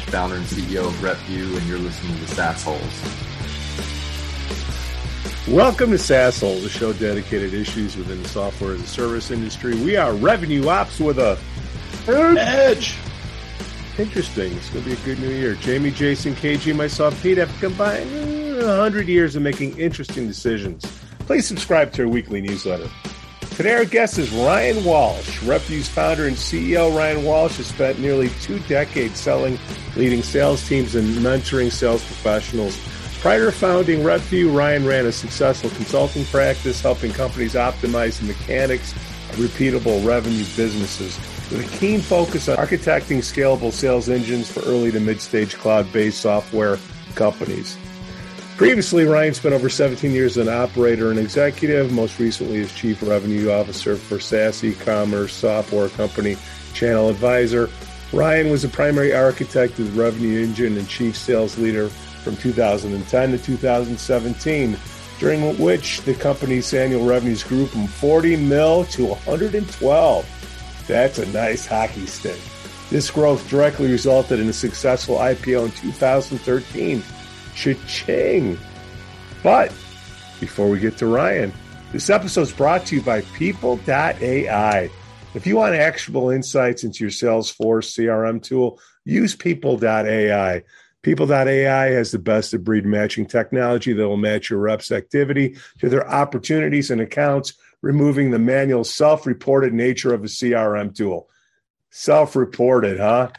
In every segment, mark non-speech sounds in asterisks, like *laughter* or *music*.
This is Ryan Walsh, founder and CEO of RepVue, and you're listening to SaaS Holes. Welcome to SaaS Holes, a show dedicated to issues within the software as a service industry. We are revenue ops with a edge. Interesting. It's going to be a good new year. Jamie, Jason, KG, myself, Pete have combined 100 years of making interesting decisions. Please subscribe to our weekly newsletter. Today, our guest is Ryan Walsh. RepVue's founder and CEO Ryan Walsh has spent nearly two decades selling, leading sales teams, and mentoring sales professionals. Prior to founding RepVue, Ryan ran a successful consulting practice, helping companies optimize the mechanics of repeatable revenue businesses with a keen focus on architecting scalable sales engines for early to mid stage cloud based software companies. Previously, Ryan spent over 17 years as an operator and executive, most recently as chief revenue officer for SaaS e-commerce software company Channel Advisor. Ryan was the primary architect of the revenue engine and chief sales leader from 2010 to 2017, during which the company's annual revenues grew from 40 mil to 112. That's a nice hockey stick. This growth directly resulted in a successful IPO in 2013 Cha-ching! But before we get to Ryan, this episode is brought to you by People.ai. If you want actionable insights into your Salesforce CRM tool, use People.ai. People.ai has the best of breed matching technology that will match your reps' activity to their opportunities and accounts, removing the manual self reported nature of a CRM tool. Self reported, huh?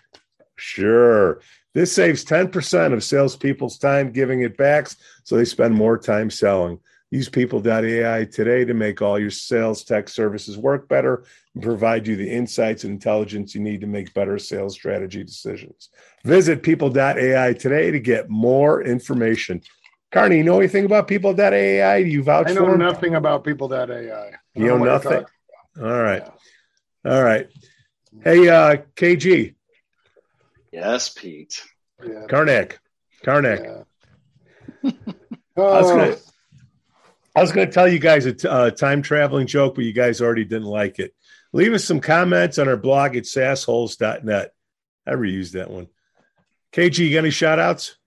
Sure. This saves 10% of salespeople's time giving it back so they spend more time selling. Use people.ai today to make all your sales tech services work better and provide you the insights and intelligence you need to make better sales strategy decisions. Visit people.ai today to get more information. Carney, you know anything about people.ai? Do you vouch I know for nothing about people.ai. You know you're nothing? All right. Yeah. All right. Hey, uh, KG, Yes, Pete. Yeah. Karnak, Karnak. Yeah. *laughs* I was Oh, gonna, I was gonna tell you guys a t- uh, time traveling joke, but you guys already didn't like it. Leave us some comments on our blog at sassholes.net. I reused that one. KG, you got any shout outs?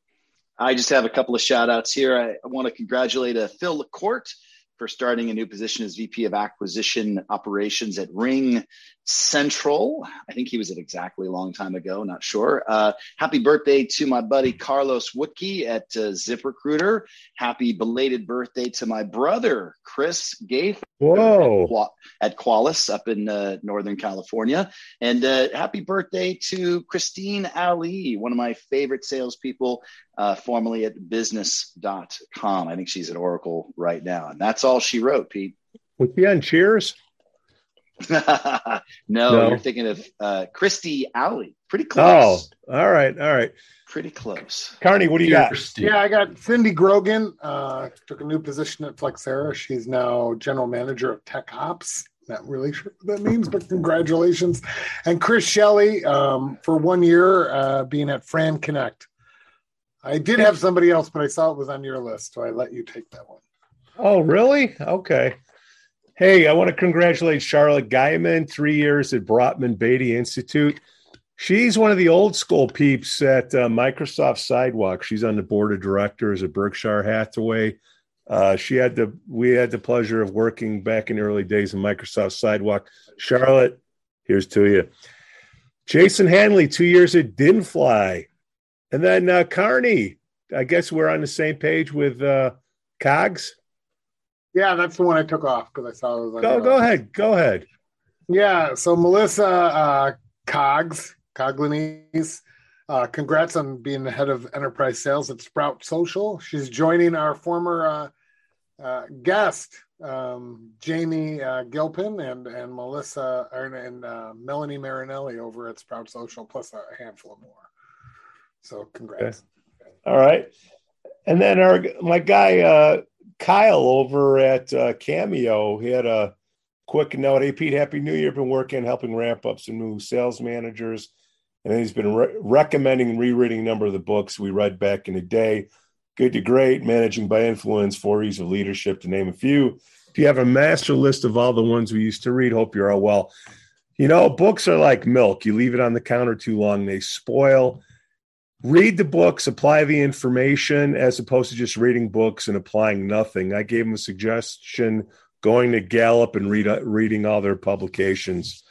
I just have a couple of shout outs here. I, I want to congratulate uh, Phil LaCourte for starting a new position as VP of Acquisition Operations at Ring Central. I think he was at exactly a long time ago, not sure. Uh, happy birthday to my buddy Carlos Woodkey at uh, ZipRecruiter. Happy belated birthday to my brother, Chris Gaith Whoa. At Qualys up in uh, Northern California. And uh, happy birthday to Christine Ali, one of my favorite salespeople, uh, formerly at business.com. I think she's at Oracle right now. And that's all she wrote, Pete. Was he on Cheers? *laughs* no, No. you're thinking of uh, Christy Ali. Pretty Oh, close. all right. All right. Pretty close. Carney, what do you got? yeah, I got Cindy Grogan. Uh, took a new position at Flexera. She's now general manager of tech ops. Not really sure what that means, but congratulations. And Chris Shelley um, for one year uh, being at Fran Connect. I did have somebody else, but I saw it was on your list, so I let you take that one. Oh, really? Okay. Hey, I want to congratulate Charlotte Guyman, three years at Brotman Baty Institute. She's one of the old school peeps at uh, Microsoft Sidewalk. She's on the board of directors at Berkshire Hathaway. Uh, she had the we had the pleasure of working back in the early days of Microsoft Sidewalk. Charlotte, here's to you. Jason Hanley, two years at Dinfly, and then uh, Carney. I guess we're on the same page with uh, Cogs. Yeah, that's the one I took off because I saw it was on Go your go ahead. Go ahead. Yeah. So Melissa uh, Cogs, Coglanese, uh, congrats on being the head of enterprise sales at Sprout Social. She's joining our former uh, uh, guest, um, Jamie uh, Gilpin, and and Melissa and, and uh, Melanie Marinelli over at Sprout Social, plus a handful of more. So congrats. All right. And then our my guy uh, Kyle over at uh, Cameo, he had a quick note. Hey Pete, Happy New Year! Been working, helping ramp up some new sales managers, and he's been re- recommending rereading a number of the books we read back in the day. Good to Great, Managing by Influence, Four E's of Leadership, to name a few. Do you have a master list of all the ones we used to read, hope you're all well. You know, books are like milk. You leave it on the counter too long, they spoil. Read the books, apply the information as opposed to just reading books and applying nothing. I gave him a suggestion going to Gallup and read, uh, reading all their publications.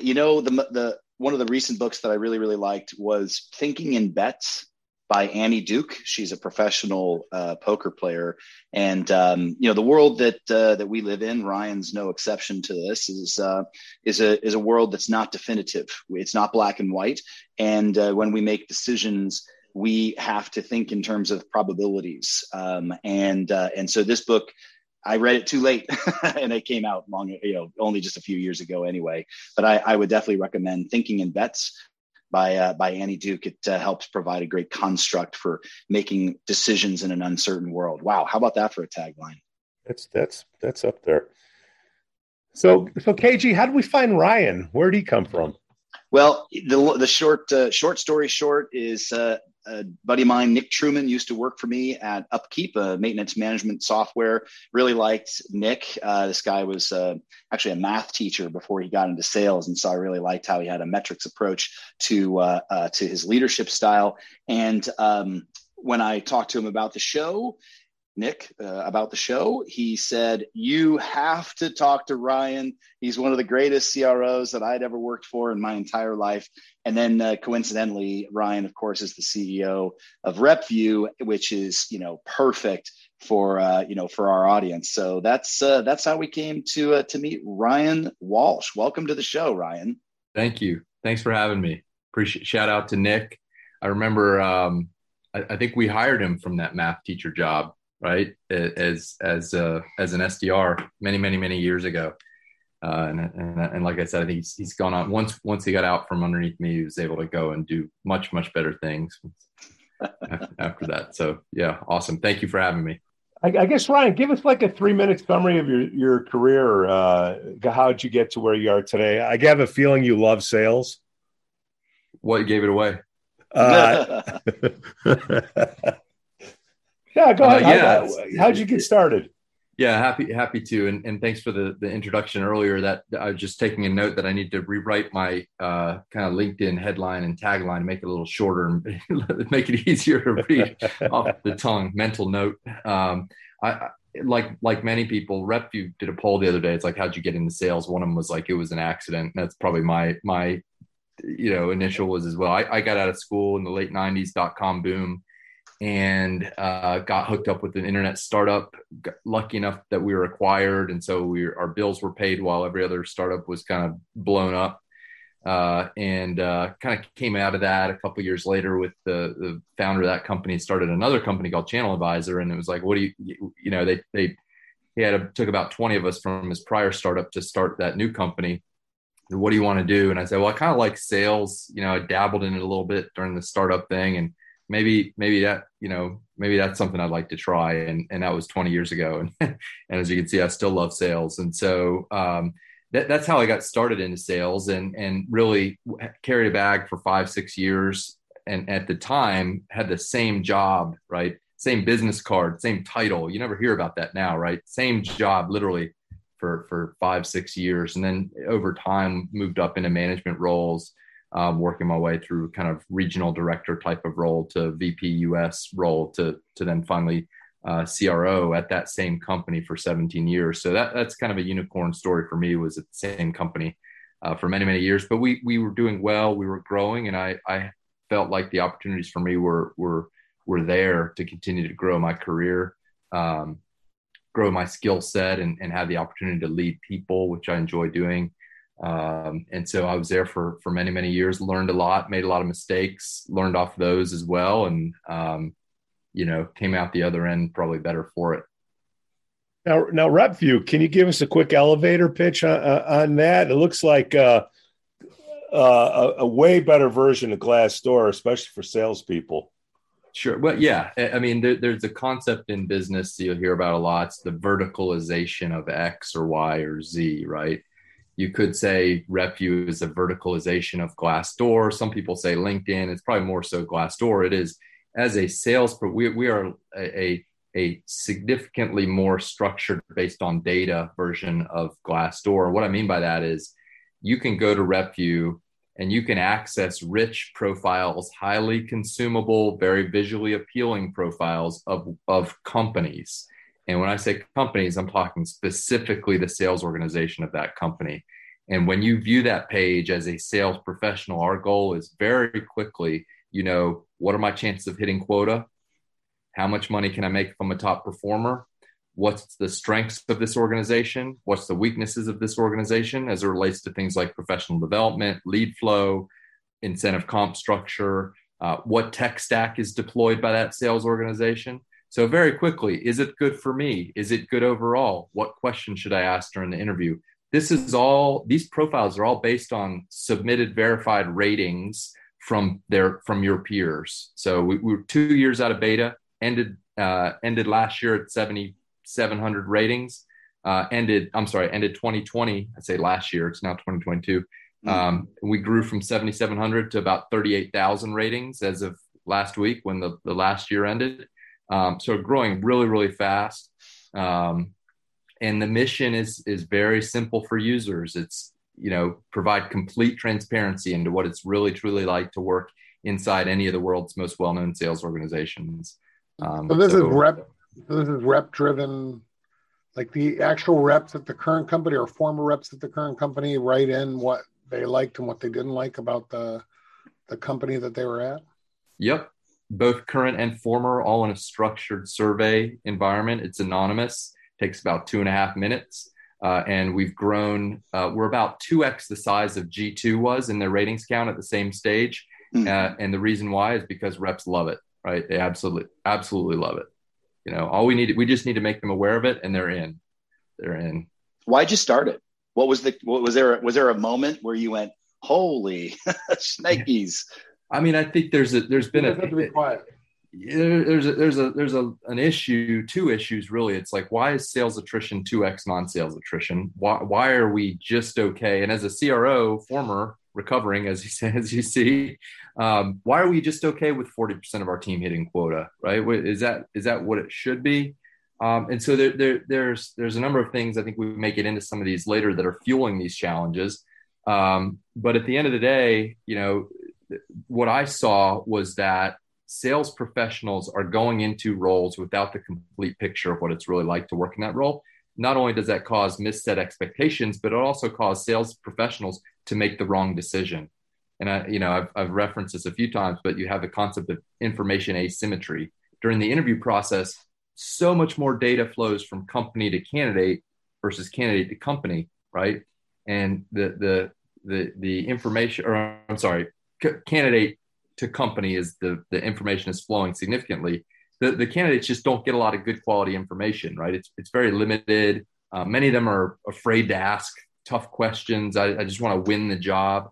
You know, the, the one of the recent books that I really, really liked was Thinking in Bets by Annie Duke. She's a professional uh, poker player, and um, you know the world that uh, that we live in. Ryan's no exception to this. is uh, is a is a world that's not definitive. It's not black and white, and uh, when we make decisions. We have to think in terms of probabilities, um, and uh, and so this book I read it too late *laughs* and it came out long, you know, only just a few years ago anyway. But I, I would definitely recommend Thinking in Bets by uh, by Annie Duke. It uh, helps provide a great construct for making decisions in an uncertain world. Wow, how about that for a tagline? That's that's that's up there. So so KG, how did we find Ryan? Where did he come from? Well, the the short uh, short story short is uh, a buddy of mine, Nick Truman, used to work for me at Upkeep, a maintenance management software. Really liked Nick. Uh, this guy was uh, actually a math teacher before he got into sales, and so I really liked how he had a metrics approach to uh, uh to his leadership style. And um, when I talked to him about the show, Nick uh, about the show. He said, You have to talk to Ryan. He's one of the greatest CROs that I'd ever worked for in my entire life. And then uh, coincidentally, Ryan, of course, is the CEO of RepVue, which is, you know, perfect for, uh, you know, for our audience. So that's, uh, that's how we came to, uh, to meet Ryan Walsh. Welcome to the show, Ryan. Thank you. Thanks for having me. Appreciate, shout out to Nick. I remember, um, I, I think we hired him from that math teacher job right? As as uh, as an SDR many many many years ago, uh, and, and, and like I said, I think he's, he's gone on once once he got out from underneath me, he was able to go and do much much better things *laughs* after that. So yeah, awesome. Thank you for having me. I, I guess Ryan, give us like a three minute summary of your your career. Uh, how did you get to where you are today? I have a feeling you love sales. What gave it away? Uh, *laughs* *laughs* Yeah, go uh, ahead. Uh, yeah, How, how'd you get started? Yeah, happy happy to, and, and thanks for the the introduction earlier. That I was just taking a note that I need to rewrite my uh, kind of LinkedIn headline and tagline, make it a little shorter and *laughs* make it easier to read *laughs* off the tongue. Mental note. Um, I, like like many people, RepVue did a poll the other day. It's like, how'd you get into sales? One of them was like, it was an accident. That's probably my my you know initial was as well. I, I got out of school in the late '90s dot com boom and uh, got hooked up with an internet startup. Lucky enough that we were acquired, and so we our bills were paid while every other startup was kind of blown up. Uh, and uh, kind of came out of that a couple years later with the, the founder of that company started another company called Channel Advisor, and it was like, what do you you know they they he had a, took about 20 of us from his prior startup to start that new company. What do you want to do? And I said, well, I kind of like sales. You know, I dabbled in it a little bit during the startup thing, and maybe maybe that you know maybe that's something I'd like to try. And and that was 20 years ago. *laughs* And and as you can see I still love sales. And so um, that, that's how I got started into sales and and really carried a bag for five six years. And at the time had the same job right? Same business card same title. You never hear about that now right? Same job literally for for five six years. And then over time moved up into management roles um, working my way through kind of regional director type of role to VP US role to to then finally uh, CRO at that same company for 17 years. So that that's kind of a unicorn story for me. Was at the same company uh, for many many years, but we we were doing well, we were growing, and I I felt like the opportunities for me were were were there to continue to grow my career. Um, grow my skill set and, and have the opportunity to lead people, which I enjoy doing. Um, and so I was there for for many many years. Learned a lot, made a lot of mistakes, learned off those as well, and um, you know came out the other end probably better for it. Now, now, RepVue, can you give us a quick elevator pitch on, uh, on that? It looks like uh, uh, a, a, way better version of Glassdoor, especially for salespeople. Sure. Well, yeah. I mean, there, there's a concept in business you'll hear about a lot. It's the verticalization of X or Y or Z, right? You could say RepVue is a verticalization of Glassdoor. Some people say LinkedIn. It's probably more so Glassdoor. It is as a sales, but we, we are a, a, significantly more structured based on data version of Glassdoor. What I mean by that is you can go to RepVue and you can access rich profiles, highly consumable, very visually appealing profiles of, of companies. And when I say companies, I'm talking specifically the sales organization of that company. And when you view that page as a sales professional, our goal is very quickly, you know, what are my chances of hitting quota? How much money can I make if I'm a top performer? What's the strengths of this organization? What's the weaknesses of this organization as it relates to things like professional development, lead flow, incentive comp structure? Uh, what tech stack is deployed by that sales organization? So, very quickly, is it good for me? Is it good overall? What question should I ask during the interview? This is all, these profiles are all based on submitted verified ratings from their from your peers. So we, we were two years out of beta, ended uh, ended last year at 7,700 ratings. Uh, ended, I'm sorry, ended 2020. I say last year, it's now 2022. Mm-hmm. Um, we grew from 7,700 to about 38,000 ratings as of last week when the, the last year ended. Um, so growing really, really fast. Um, and the mission is is very simple for users. It's you know provide complete transparency into what it's really truly like to work inside any of the world's most well-known sales organizations. Um, so this so, is rep. This is rep driven. Like the actual reps at the current company or former reps at the current company write in what they liked and what they didn't like about the the company that they were at. Yep, both current and former, all in a structured survey environment. It's anonymous. Takes about two and a half minutes. Uh, and we've grown. Uh, we're about two x the size of G2 was in their ratings count at the same stage. Mm-hmm. Uh, and the reason why is because reps love it, right? They absolutely, absolutely love it. You know, all we need, we just need to make them aware of it, and they're in. They're in. Why'd you start it? What was the? What was there? Was there a moment where you went, "Holy *laughs* snakies"? I mean, I think there's a there's been a. there's a, there's a there's a an issue two issues really. It's like why is sales attrition 2x non-sales attrition? Why why are we just okay? And as a cro former recovering as you say *laughs* as you see um, why are we just okay with 40% of our team hitting quota right? Is that is that what it should be? Um, and so there, there there's there's a number of things i think we may get into some of these later that are fueling these challenges. Um, but at the end of the day you know what i saw was that sales professionals are going into roles without the complete picture of what it's really like to work in that role, not only does that cause misset expectations, but it also causes sales professionals to make the wrong decision. And I, you know, I've, I've referenced this a few times, but you have the concept of information asymmetry during the interview process. So much more data flows from company to candidate versus candidate to company, right? And the the the the information, or I'm sorry, c- candidate to company is the, the information is flowing significantly, the, the candidates just don't get a lot of good quality information, right? It's, it's very limited. Uh, many of them are afraid to ask tough questions. I, I just want to win the job.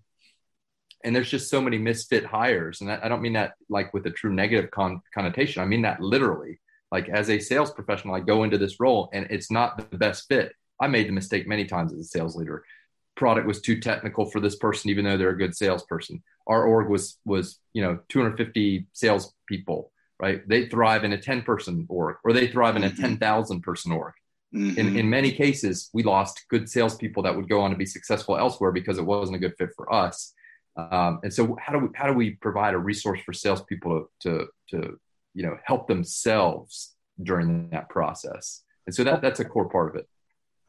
And there's just so many misfit hires. And I, I don't mean that like with a true negative con- connotation. I mean that literally. Like as a sales professional, I go into this role and it's not the best fit. I made the mistake many times as a sales leader product was too technical for this person, even though they're a good salesperson. Our org was was you know 250 salespeople, right? They thrive in a 10 person org, or they thrive in a mm-hmm. 10,000 person org. Mm-hmm. In in many cases, we lost good salespeople that would go on to be successful elsewhere because it wasn't a good fit for us. Um, and so, how do we how do we provide a resource for salespeople to to, to you know help themselves during that process? And so that that's a core part of it.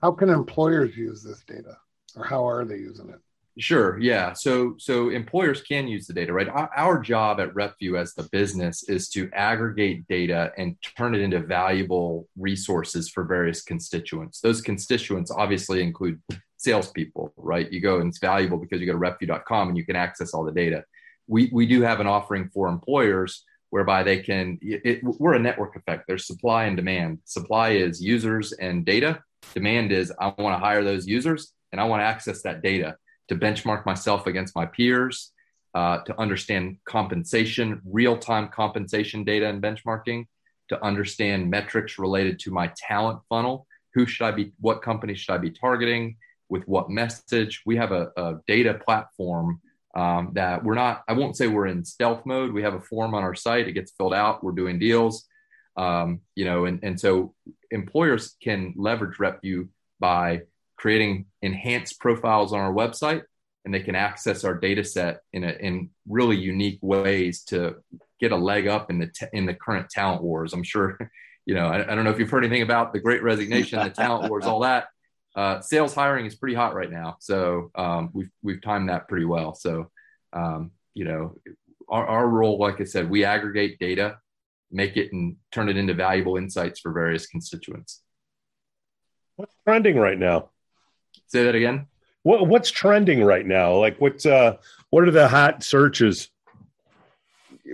How can employers use this data? Or how are they using it? Sure. Yeah. So so employers can use the data, right? Our, our, job at RepVue as the business is to aggregate data and turn it into valuable resources for various constituents. Those constituents obviously include salespeople, right? You go and it's valuable because you go to repvue.com and you can access all the data. We we do have an offering for employers whereby they can. It, we're a network effect. There's supply and demand. Supply is users and data. Demand is I want to hire those users and I want to access that data to benchmark myself against my peers, uh, to understand compensation, real time compensation data and benchmarking, to understand metrics related to my talent funnel. Who should I be? What company should I be targeting? With what message? We have a, a data platform um, that we're not, I won't say we're in stealth mode. We have a form on our site, it gets filled out, we're doing deals. Um, you know, and, and so employers can leverage RepVue by creating enhanced profiles on our website and they can access our data set in a, in really unique ways to get a leg up in the t- in the current talent wars. I'm sure, *laughs* you know, I, I, don't know if you've heard anything about the Great Resignation, the talent wars, all that. *laughs* Uh, sales hiring is pretty hot right now, so um, we've we've timed that pretty well. So, um, you know, our, our role, like I said, we aggregate data, make it and turn it into valuable insights for various constituents. What's trending right now? Say that again. What what's trending right now? Like what's uh what are the hot searches?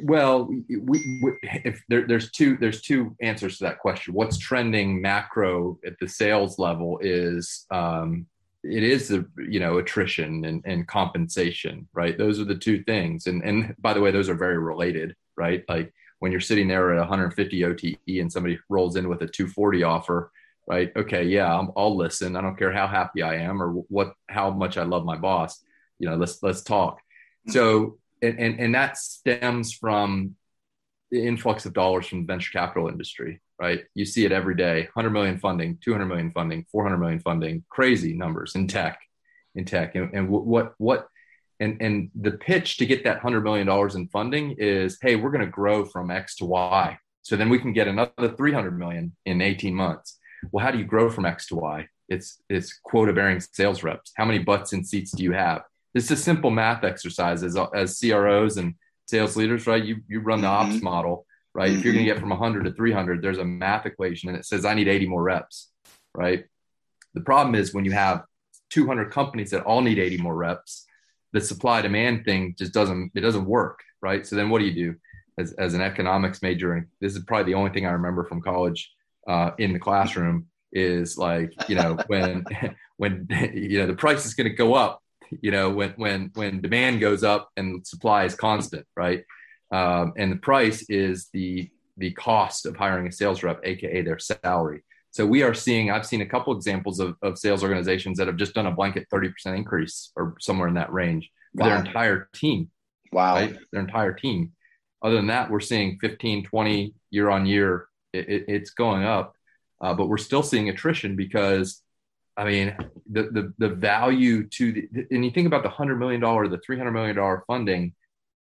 Well, we, we, if there, there's two there's two answers to that question. What's trending macro at the sales level is um, it is the you know attrition and, and compensation, right? Those are the two things. And and by the way, those are very related, right? Like when you're sitting there at 150 OTE and somebody rolls in with a 240 offer, right? Okay, yeah, i will listen. I don't care how happy I am or what how much I love my boss. You know, let's let's talk. Mm-hmm. So and and, and that stems from the influx of dollars from the venture capital industry, right? You see it every day: 100 million funding, 200 million funding, 400 million funding, crazy numbers in tech, in tech, and, and what what and and the pitch to get that 100 million dollars in funding is, hey, we're going to grow from X to Y, so then we can get another 300 million in 18 months well, how do you grow from X to Y? It's it's quota bearing sales reps. How many butts and seats do you have? It's a simple math exercise as, as CROs and sales leaders, right? You you run the ops mm-hmm. model, right? Mm-hmm. If you're going to get from 100 to 300, there's a math equation and it says I need 80 more reps, right? The problem is when you have 200 companies that all need 80 more reps, the supply demand thing just doesn't it doesn't work, right? So then what do you do? As, as an economics major, and this is probably the only thing I remember from college uh, in the classroom is like you know *laughs* when when you know the price is going to go up you know when when when demand goes up and supply is constant right um, and the price is the the cost of hiring a sales rep aka their salary so we are seeing i've seen a couple examples of, of sales organizations that have just done a blanket 30% increase or somewhere in that range for wow. their entire team wow right? their entire team other than that we're seeing 15 20 year on year it, it, it's going up, uh, but we're still seeing attrition because, I mean, the the, the value to the and you think about the hundred million dollar, the three hundred million dollar funding,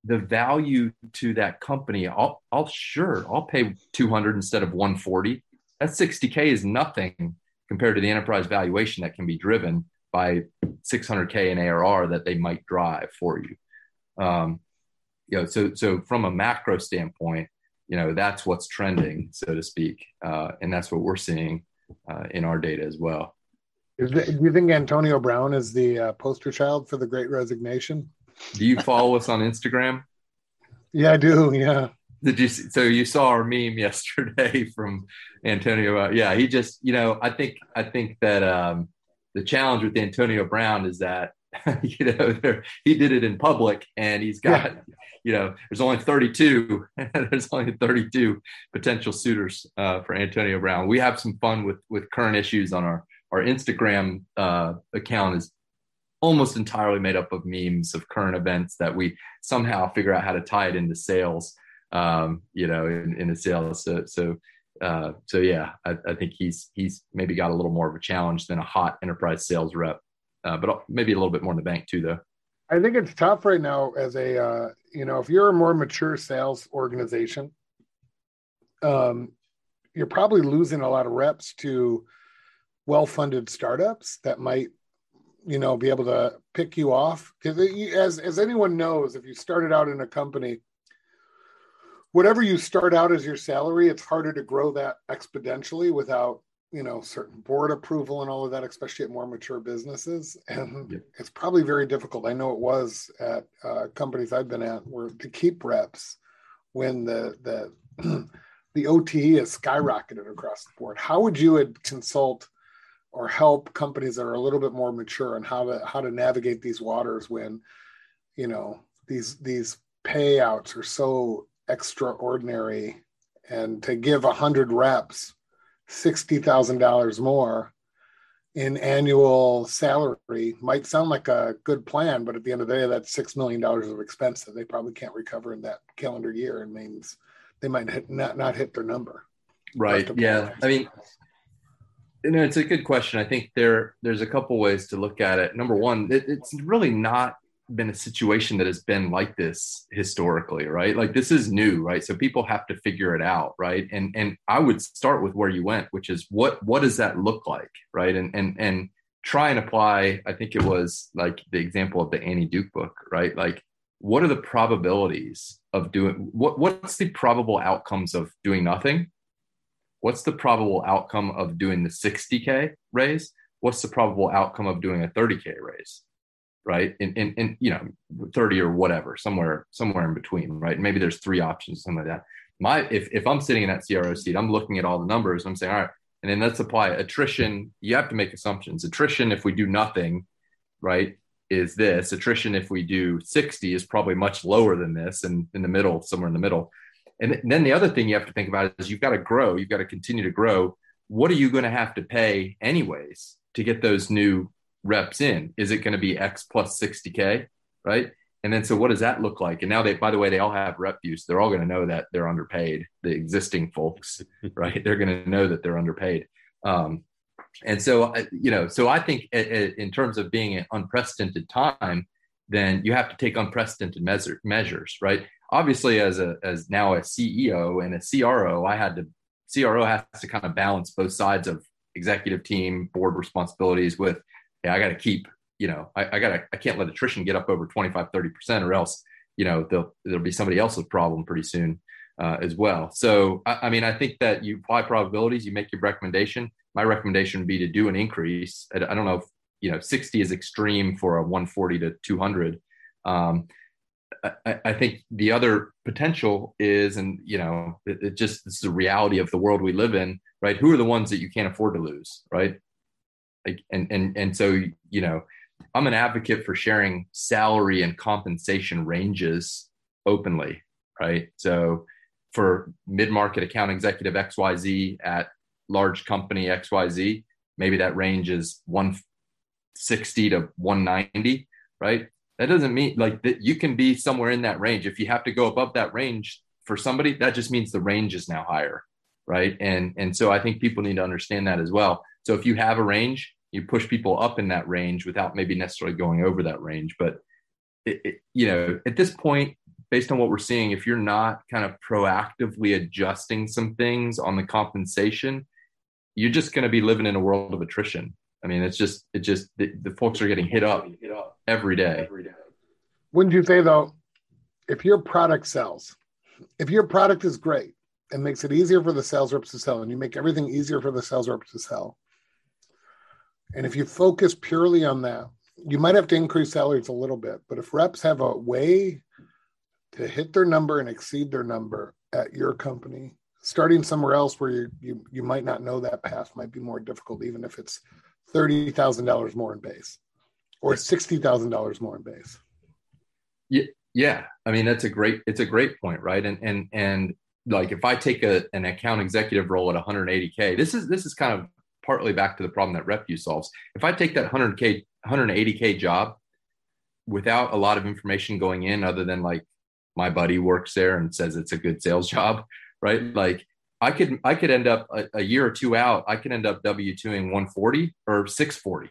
the value to that company. I'll I'll sure I'll pay two hundred instead of one forty. That sixty k is nothing compared to the enterprise valuation that can be driven by 600k in ARR that they might drive for you. Um, you know, so so from a macro standpoint, you know that's what's trending so to speak uh, and that's what we're seeing uh, in our data as well. Do you think antonio brown is the uh, poster child for the great resignation? Do you follow us on instagram? Yeah i do yeah. Did you so you saw our meme *laughs* yesterday from antonio uh, yeah he just you know i think i think that um, the challenge with antonio brown is that *laughs* you know he did it in public and he's got yeah you know, there's only 32. *laughs* there's only 32 potential suitors uh, for Antonio Brown. We have some fun with with current issues on our our Instagram uh, account is almost entirely made up of memes of current events that we somehow figure out how to tie it into sales. Um, you know, in, in the sales. So so uh, so yeah, I, I, think he's he's maybe got a little more of a challenge than a hot enterprise sales rep, uh, but maybe a little bit more in the bank too, though. I think it's tough right now as a uh, you know if you're a more mature sales organization, um, you're probably losing a lot of reps to well-funded startups that might you know be able to pick you off because as as anyone knows, if you started out in a company, whatever you start out as your salary, it's harder to grow that exponentially without you know certain board approval and all of that especially at more mature businesses. *laughs* And yeah. it's probably very difficult. I know it was at uh, companies i've been at where to keep reps when the the *clears throat* the ote is skyrocketed across the board. How would you consult or help companies that are a little bit more mature and how to how to navigate these waters when you know these these payouts are so extraordinary and to give a hundred reps $60,000 more in annual salary might sound like a good plan, but at the end of the day, that's $6 million of expense that they probably can't recover in that calendar year and means they might hit, not, not hit their number. Right. Yeah. I mean, You know, it's a good question. I think there there's a couple ways to look at it. Number one, it, it's really not been a situation that has been like this historically, right? Like this is new, right? So people have to figure it out, right? And and I would start with where you went, which is what what does that look like, right? And and and try and apply. I think it was like the example of the Annie Duke book, right? Like what are the probabilities of doing what what's the probable outcomes of doing nothing? What's the probable outcome of doing the 60k raise? What's the probable outcome of doing a 30k raise? Right? In, in, in, you know, 30 or whatever, somewhere, somewhere in between, right? Maybe there's three options, something like that. My, if, if I'm sitting in that CRO seat, I'm looking at all the numbers. I'm saying, all right, and then let's apply attrition. You have to make assumptions. Attrition, if we do nothing, right, is this. Attrition, if we do 60, is probably much lower than this, and in the middle, somewhere in the middle. And then the other thing you have to think about is you've got to grow. You've got to continue to grow. What are you going to have to pay anyways to get those new reps in. Is it going to be X plus 60K? Right. And then, so what does that look like? And now they, by the way, they all have rep views. They're all going to know that they're underpaid. The existing folks, *laughs* right? They're going to know that they're underpaid. Um, and so, uh, you know, so I think uh, uh, in terms of being an unprecedented time, then you have to take unprecedented measure, measures, right? Obviously, as a as now a CEO and a CRO, I had to CRO has to kind of balance both sides of executive team board responsibilities with yeah, I got to keep, you know, I, I got to, I can't let attrition get up over 25, 30% or else, you know, there'll, there'll be somebody else's problem pretty soon uh, as well. So, I, I, mean, I think that you apply probabilities, you make your recommendation. My recommendation would be to do an increase. I, I don't know if, you know, 60 is extreme for a 140 to 200. Um, I, I, think the other potential is, and you know, it, it just it's the reality of the world we live in, right? Who are the ones that you can't afford to lose, right? Like and and and so you know i'm an advocate for sharing salary and compensation ranges openly right? So for mid-market account executive xyz at large company xyz maybe that range is 160 to 190 right? That doesn't mean like that you can be somewhere in that range. If you have to go above that range for somebody that just means the range is now higher right? And and so i think people need to understand that as well. So if you have a range you push people up in that range without maybe necessarily going over that range. But it, it, you know, at this point, based on what we're seeing, if you're not kind of proactively adjusting some things on the compensation, you're just going to be living in a world of attrition. I mean, it's just it just the, the folks are getting hit up every day. Wouldn't you say though, if your product sells, if your product is great and makes it easier for the sales reps to sell, and you make everything easier for the sales reps to sell, and if you focus purely on that, you might have to increase salaries a little bit. But if reps have a way to hit their number and exceed their number at your company, starting somewhere else where you you, you might not know that path might be more difficult, even if it's thirty thousand dollars more in base or sixty thousand dollars more in base. Yeah, yeah. I mean that's a great it's a great point, right? And and and like if I take a, an account executive role at 180k, this is this is kind of partly back to the problem that RepVue solves. If I take that 100K, 180K job without a lot of information going in, other than like my buddy works there and says it's a good sales *laughs* job, right? Like I could, I could end up a, a year or two out, I could end up W2ing 140 or 640,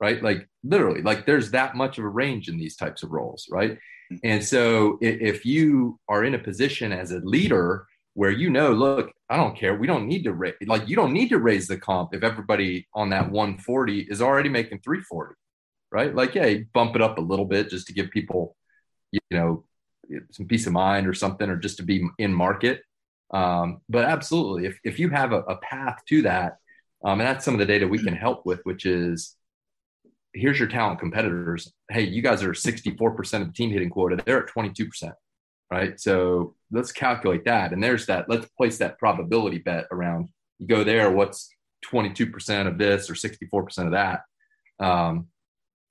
right? Like literally, like there's that much of a range in these types of roles, right? Mm-hmm. And so if you are in a position as a leader where you know, look, I don't care. We don't need to raise like you don't need to raise the comp if everybody on that 140 is already making 340, right? Like, yeah, bump it up a little bit just to give people, you know, some peace of mind or something, or just to be in market. Um, but absolutely, if if you have a, a path to that, um, and that's some of the data we can help with, which is here's your talent competitors. Hey, you guys are 64% of the team hitting quota. They're at 22% right? So let's calculate that. And there's that, let's place that probability bet around you go there, what's 22% of this or 64% of that? Um,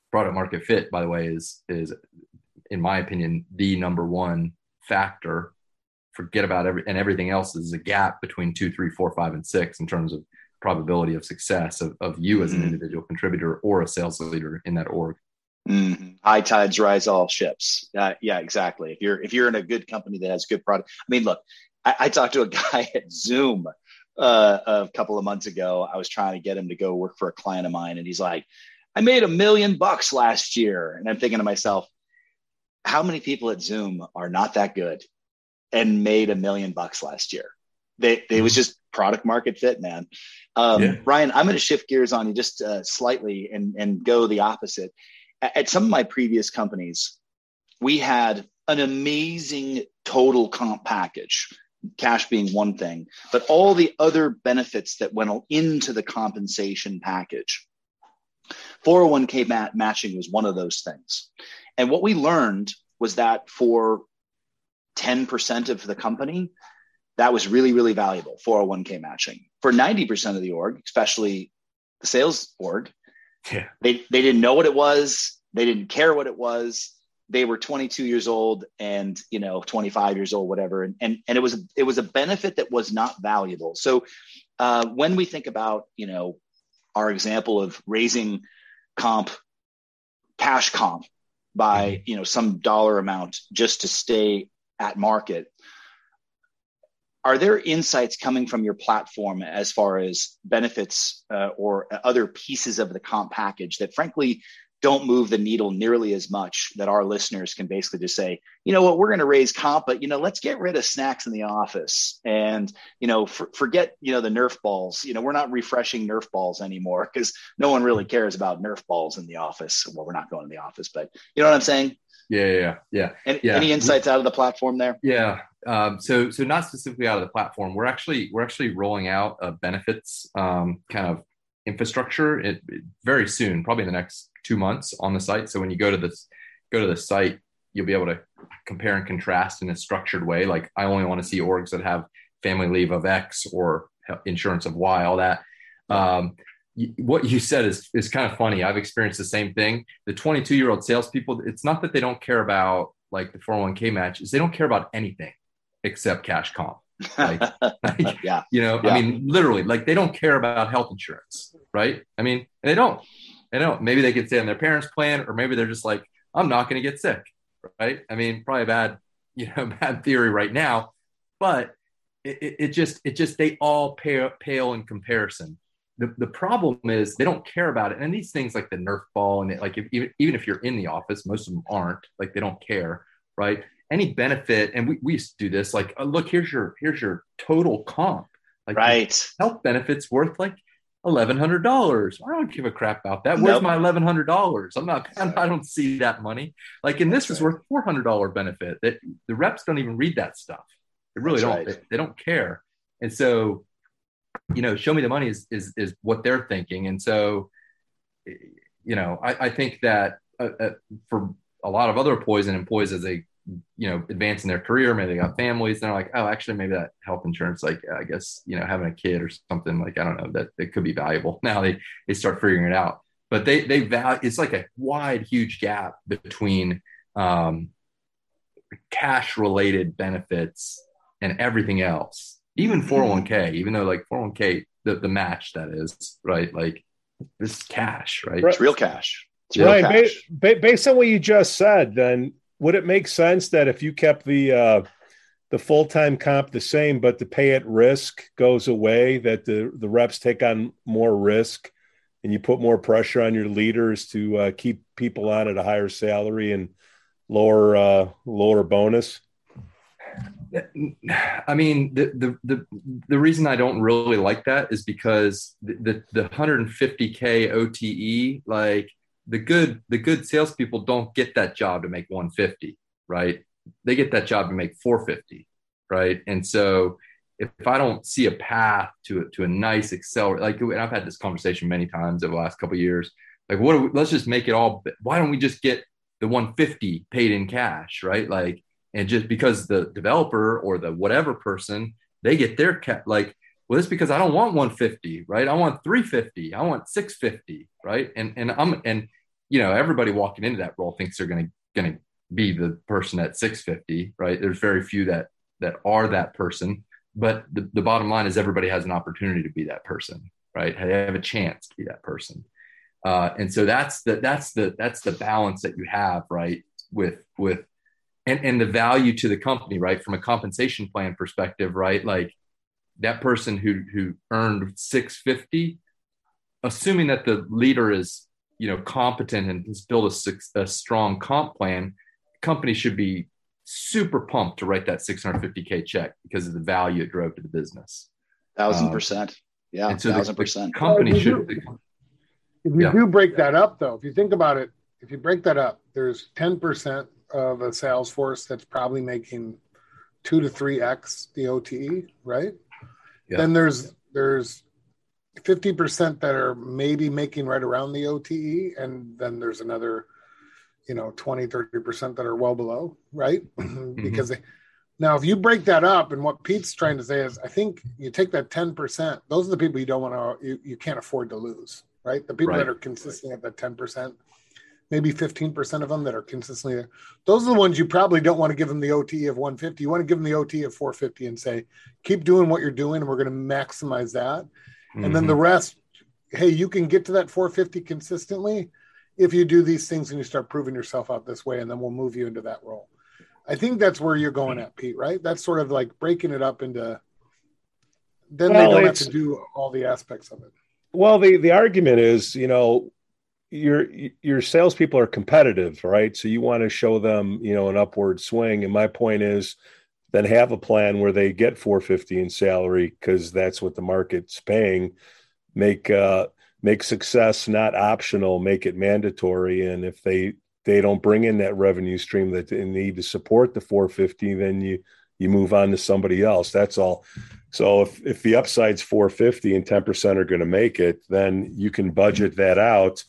product market fit, by the way, is, is in my opinion, the number one factor. Forget about every, and everything else is a gap between two, three, four, five, and six in terms of probability of success of, of you as an mm-hmm. individual contributor or a sales leader in that org. Mm-hmm. High tides rise all ships. Uh, yeah, exactly. If you're if you're in a good company that has good product, I mean, look, I, I talked to a *laughs* guy at Zoom uh, a couple of months ago. I was trying to get him to go work for a client of mine, and he's like, "I made a million bucks last year," and I'm thinking to myself, "How many people at Zoom are not that good and made a million bucks last year?" They, they was mm-hmm. just product market fit, man. Um, yeah. Ryan, I'm going to shift gears on you just uh, slightly and and go the opposite. At, some of my previous companies, we had an amazing total comp package cash being one thing, but all the other benefits that went into the compensation package. 401k mat- matching was one of those things. And what we learned was that for 10% of the company, that was really, really valuable 401k matching. For 90% of the org, especially the sales org, yeah. they, they didn't know what it was, they didn't care what it was they were 22 years old and you know 25 years old whatever and and, and it was it was a benefit that was not valuable so uh, when we think about you know our example of raising comp cash comp by mm-hmm. you know some dollar amount just to stay at market are there insights coming from your platform as far as benefits uh, or other pieces of the comp package that frankly don't move the needle nearly as much that our listeners can basically just say, you know what, we're going to raise comp, but you know, let's get rid of snacks in the office and you know, for, forget you know the Nerf balls. You know, we're not refreshing Nerf balls anymore because no one really cares about Nerf balls in the office. Well, we're not going to the office, but you know what I'm saying? Yeah, yeah, yeah. Any, yeah. any insights out of the platform there? Yeah. Um, so, so not specifically out of the platform. We're actually we're actually rolling out a benefits um, kind of infrastructure it, it, very soon, probably in the next two months on the site. So when you go to this, go to the site, you'll be able to compare and contrast in a structured way. Like I only want to see orgs that have family leave of X or insurance of Y, all that. Um, what you said is is kind of funny. I've experienced the same thing. The 22 year old salespeople, it's not that they don't care about like the 401k match, is they don't care about anything except cash comp. Like, like *laughs* yeah, *laughs* you know, yeah. I mean, literally, like they don't care about health insurance, right? I mean, they don't. I don't know. Maybe they could stay on their parents' plan, or maybe they're just like, I'm not going to get sick, right? I mean, probably a bad, *laughs* you know, bad theory right now, but it, it, it just, it just, they all pale, pale in comparison. The, the problem is they don't care about it. And these things like the Nerf ball and it, like if, even, even if you're in the office, most of them aren't like they don't care, right? Any benefit, and we, we used to do this, like, oh, look, here's your here's your total comp. Like right. health benefits worth like eleven hundred dollars. I don't give a crap about that. Where's nope. my eleven hundred dollars? I'm not. *laughs* I don't see that money. Like, and this That's is right. worth four hundred dollar benefit. That the reps don't even read that stuff. They really That's don't. Right. They, they, don't care. And so, you know, show me the money is is is what they're thinking. And so, you know, I, I think that uh, uh, for a lot of other and employees as they you know advancing their career. Maybe they got families. And they're like oh actually maybe that health insurance like i guess you know having a kid or something like i don't know that it could be valuable. *laughs* Now they they start figuring it out. But they they value it's like a wide huge gap between um, cash related benefits and everything else. Even 401k mm-hmm. even though like 401k the, the match that is right? Like this is cash right? It's real cash. It's real right cash. Ba- based on what you just said then would it make sense that if you kept the uh, the full time comp the same, but the pay at risk goes away, that the the reps take on more risk, and you put more pressure on your leaders to uh, keep people on at a higher salary and lower uh, lower bonus? I mean, the, the the the reason I don't really like that is because the the, the 150k OTE, like the good the good salespeople don't get that job to make 150, right? They get that job to make 450, right? And so if, if I don't see a path to to a nice accelerate, like and I've had this conversation many times over the last couple years, like what? We, let's just make it all. Why don't we just get the 150 paid in cash, right? Like, and just because the developer or the whatever person they get their cat like well it's because i don't want 150 right? I want 350 i want 650 right? And and i'm and you know everybody walking into that role thinks they're going to going to be the person at 650 right? There's very few that that are that person. But the, the bottom line is everybody has an opportunity to be that person right? They have a chance to be that person. Uh, and so that's the that's the that's the balance that you have right with with and and the value to the company right? From a compensation plan perspective right? Like that person who who earned 650 assuming that the leader is you know competent and has built a, a strong comp plan company should be super pumped to write that 650k check because of the value it drove to the business. Thousand um, percent. Yeah so thousand percent. company should do, if you yeah. do break that up though if you think about it if you break that up there's 10% of a sales force that's probably making two to three x the ote right yeah. then there's there's 50% that are maybe making right around the OTE, and then there's another, you know, 20, 30% that are well below, right? *clears throat* Mm-hmm. because they, now, if you break that up, and what Pete's trying to say is, I think you take that 10%, those are the people you don't want to, you, you can't afford to lose, right? The people right. that are consistently at that 10%, maybe 15% of them that are consistently there. Those are the ones you probably don't want to give them the OTE of 150. You want to give them the OTE of 450 and say, keep doing what you're doing, and we're going to maximize that mm-hmm. and then the mm-hmm. rest hey you can get to that 450 consistently if you do these things and you start proving yourself out this way and then we'll move you into that role i think that's where you're going at pete right that's sort of like breaking it up into then well, they don't have to do all the aspects of it well the the argument is you know your your salespeople are competitive, right? So you want to show them, you know, an upward swing. And my point is, then have a plan where they get 450 in salary because that's what the market's paying. Make uh, make success not optional, make it mandatory. And if they they don't bring in that revenue stream that they need to support the 450, then you you move on to somebody else. That's all. So if if the upside's 450 and 10% are going to make it, then you can budget that out.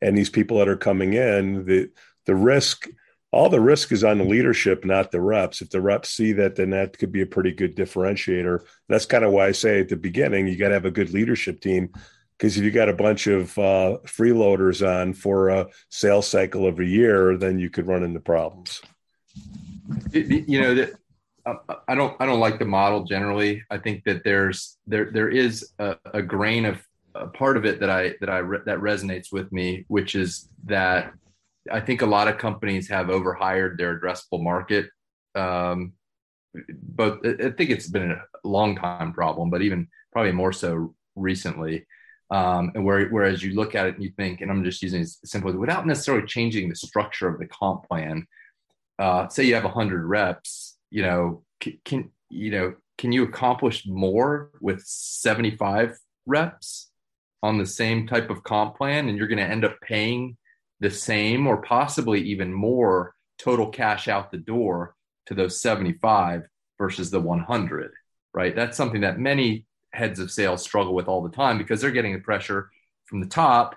And these people that are coming in, the the risk all the risk is on the leadership, not the reps. If the reps see that, then that could be a pretty good differentiator. That's kind of why I say at the beginning, you got to have a good leadership team. Because if you got a bunch of uh, freeloaders on for a sales cycle of a year, then you could run into problems. You know that I don't I don't like the model generally. I think that there's there there is a, a grain of a part of it that I that I that resonates with me, which is that I think a lot of companies have overhired their addressable market. Um, but I think it's been a long time problem, but even probably more so recently. Um, and where, whereas you look at it and you think, and I'm just using it simply without necessarily changing the structure of the comp plan. Uh, say you have 100 reps, you know, can you know can you accomplish more with 75 reps on the same type of comp plan, and you're going to end up paying the same or possibly even more total cash out the door to those 75 versus the 100, right? That's something that many heads of sales struggle with all the time because they're getting the pressure from the top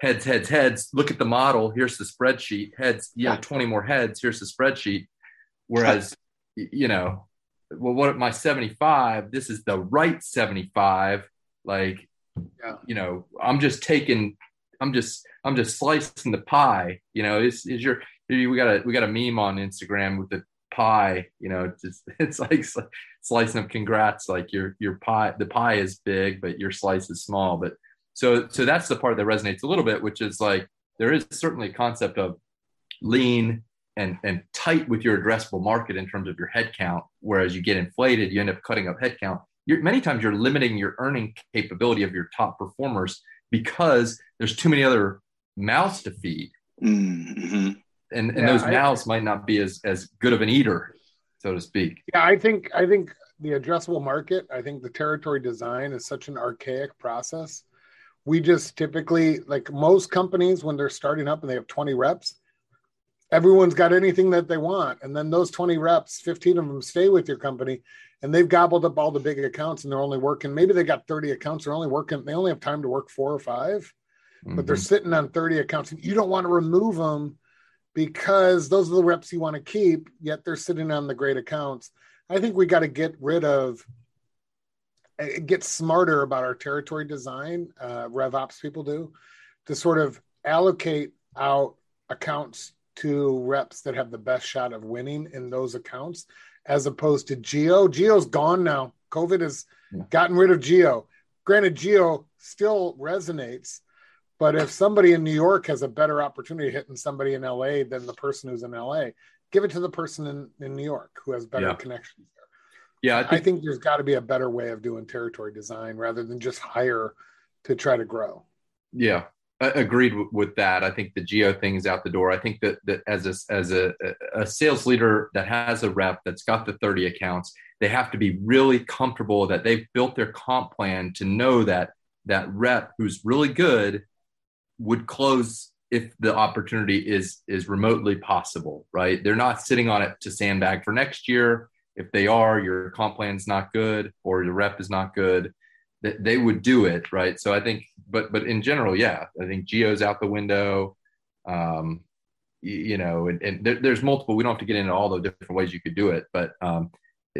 heads, heads, heads. Look at the model. Here's the spreadsheet. Heads, yeah, 20 more heads. Here's the spreadsheet. Whereas, *laughs* you know, well, what my 75, this is the right 75. Like, yeah. you know, I'm just taking I'm just I'm just slicing the pie. You know, is is your we got a we got a meme on Instagram with the pie. You know, just, *laughs* it's like slicing up. Congrats, like your your pie. The pie is big, but your slice is small. But so so that's the part that resonates a little bit, which is like there is certainly a concept of lean and and tight with your addressable market in terms of your head count. Whereas you get inflated, you end up cutting up head count. You're, many times you're limiting your earning capability of your top performers because there's too many other mouths to feed. Mm-hmm. And, and yeah, those mouths I, might not be as, as good of an eater, so to speak. Yeah, I think I think the addressable market, I think the territory design is such an archaic process. We just typically like most companies when they're starting up and they have 20 reps, everyone's got anything that they want. And then those 20 reps, 15 of them stay with your company and they've gobbled up all the big accounts and they're only working maybe they got 30 accounts they're only working they only have time to work four or 5 mm-hmm. but they're mm-hmm. sitting on 30 accounts and you don't want to remove them because those are the reps you want to keep yet they're sitting on the great accounts i think we got to get rid of eh, get smarter about our territory design uh, rev ops people do to sort of allocate out accounts to reps that have the best shot of winning in those accounts as opposed to Geo. Geo's gone now. COVID has yeah. gotten rid of Geo. Granted, Geo still resonates, but if somebody in New York has a better opportunity hitting somebody in LA than the person who's in LA, give it to the person in, in New York who has better yeah. connections there. Yeah, I think, I think there's got to be a better way of doing territory design rather than just hire to try to grow. Yeah, agreed with that. I think the geo thing is out the door. I think that, that as a as a, a sales leader that has a rep that's got the 30 accounts, they have to be really comfortable that they've built their comp plan to know that that rep who's really good would close if the opportunity is is remotely possible, right? They're not sitting on it to sandbag for next year. If they are, your comp plan's not good or your rep is not good, that they would do it, right? So I think, but but in general, yeah, I think geo's out the window. Um, you, you know, and, and there, there's multiple. We don't have to get into all the different ways you could do it, but um,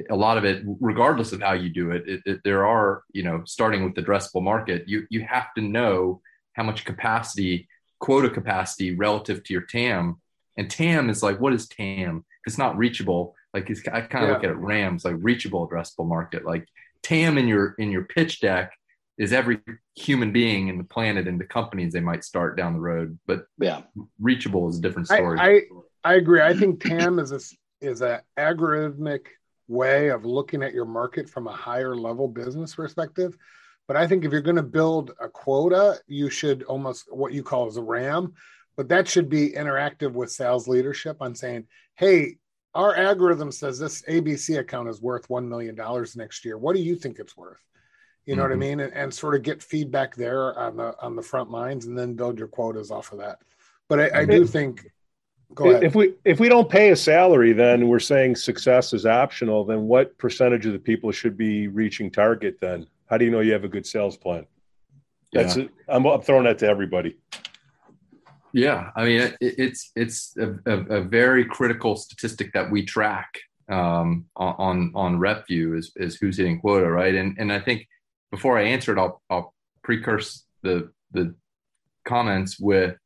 a lot of it, regardless of how you do it, it, it, there are, you know, starting with the addressable market, you you have to know how much capacity, quota capacity relative to your TAM. And TAM is like, what is TAM? It's not reachable. Like it's, I kind of yeah. look at it RAMs, like reachable addressable market. Like TAM in your in your pitch deck is every human being in the planet and the companies they might start down the road. But yeah, reachable is a different story. I, I, I agree. I think TAM is a is a algorithmic way of looking at your market from a higher level business perspective. But I think if you're going to build a quota, you should almost what you call as a RAM, but that should be interactive with sales leadership on saying, hey, our algorithm says this ABC account is worth $1 million next year. What do you think it's worth? You know mm-hmm. what I mm-hmm. mean? And, and, sort of get feedback there on the on the front lines and then build your quotas off of that. But I, I do think Go ahead. If we if we don't pay a salary, then we're saying success is optional. Then what percentage of the people should be reaching target? Then how do you know you have a good sales plan? That's yeah. it. I'm, I'm throwing that to everybody. Yeah, I mean it, it's it's a, a, very critical statistic that we track um, on on RepVue is is who's hitting quota, right? And and I think before I answer it, I'll I'll precurse the the comments with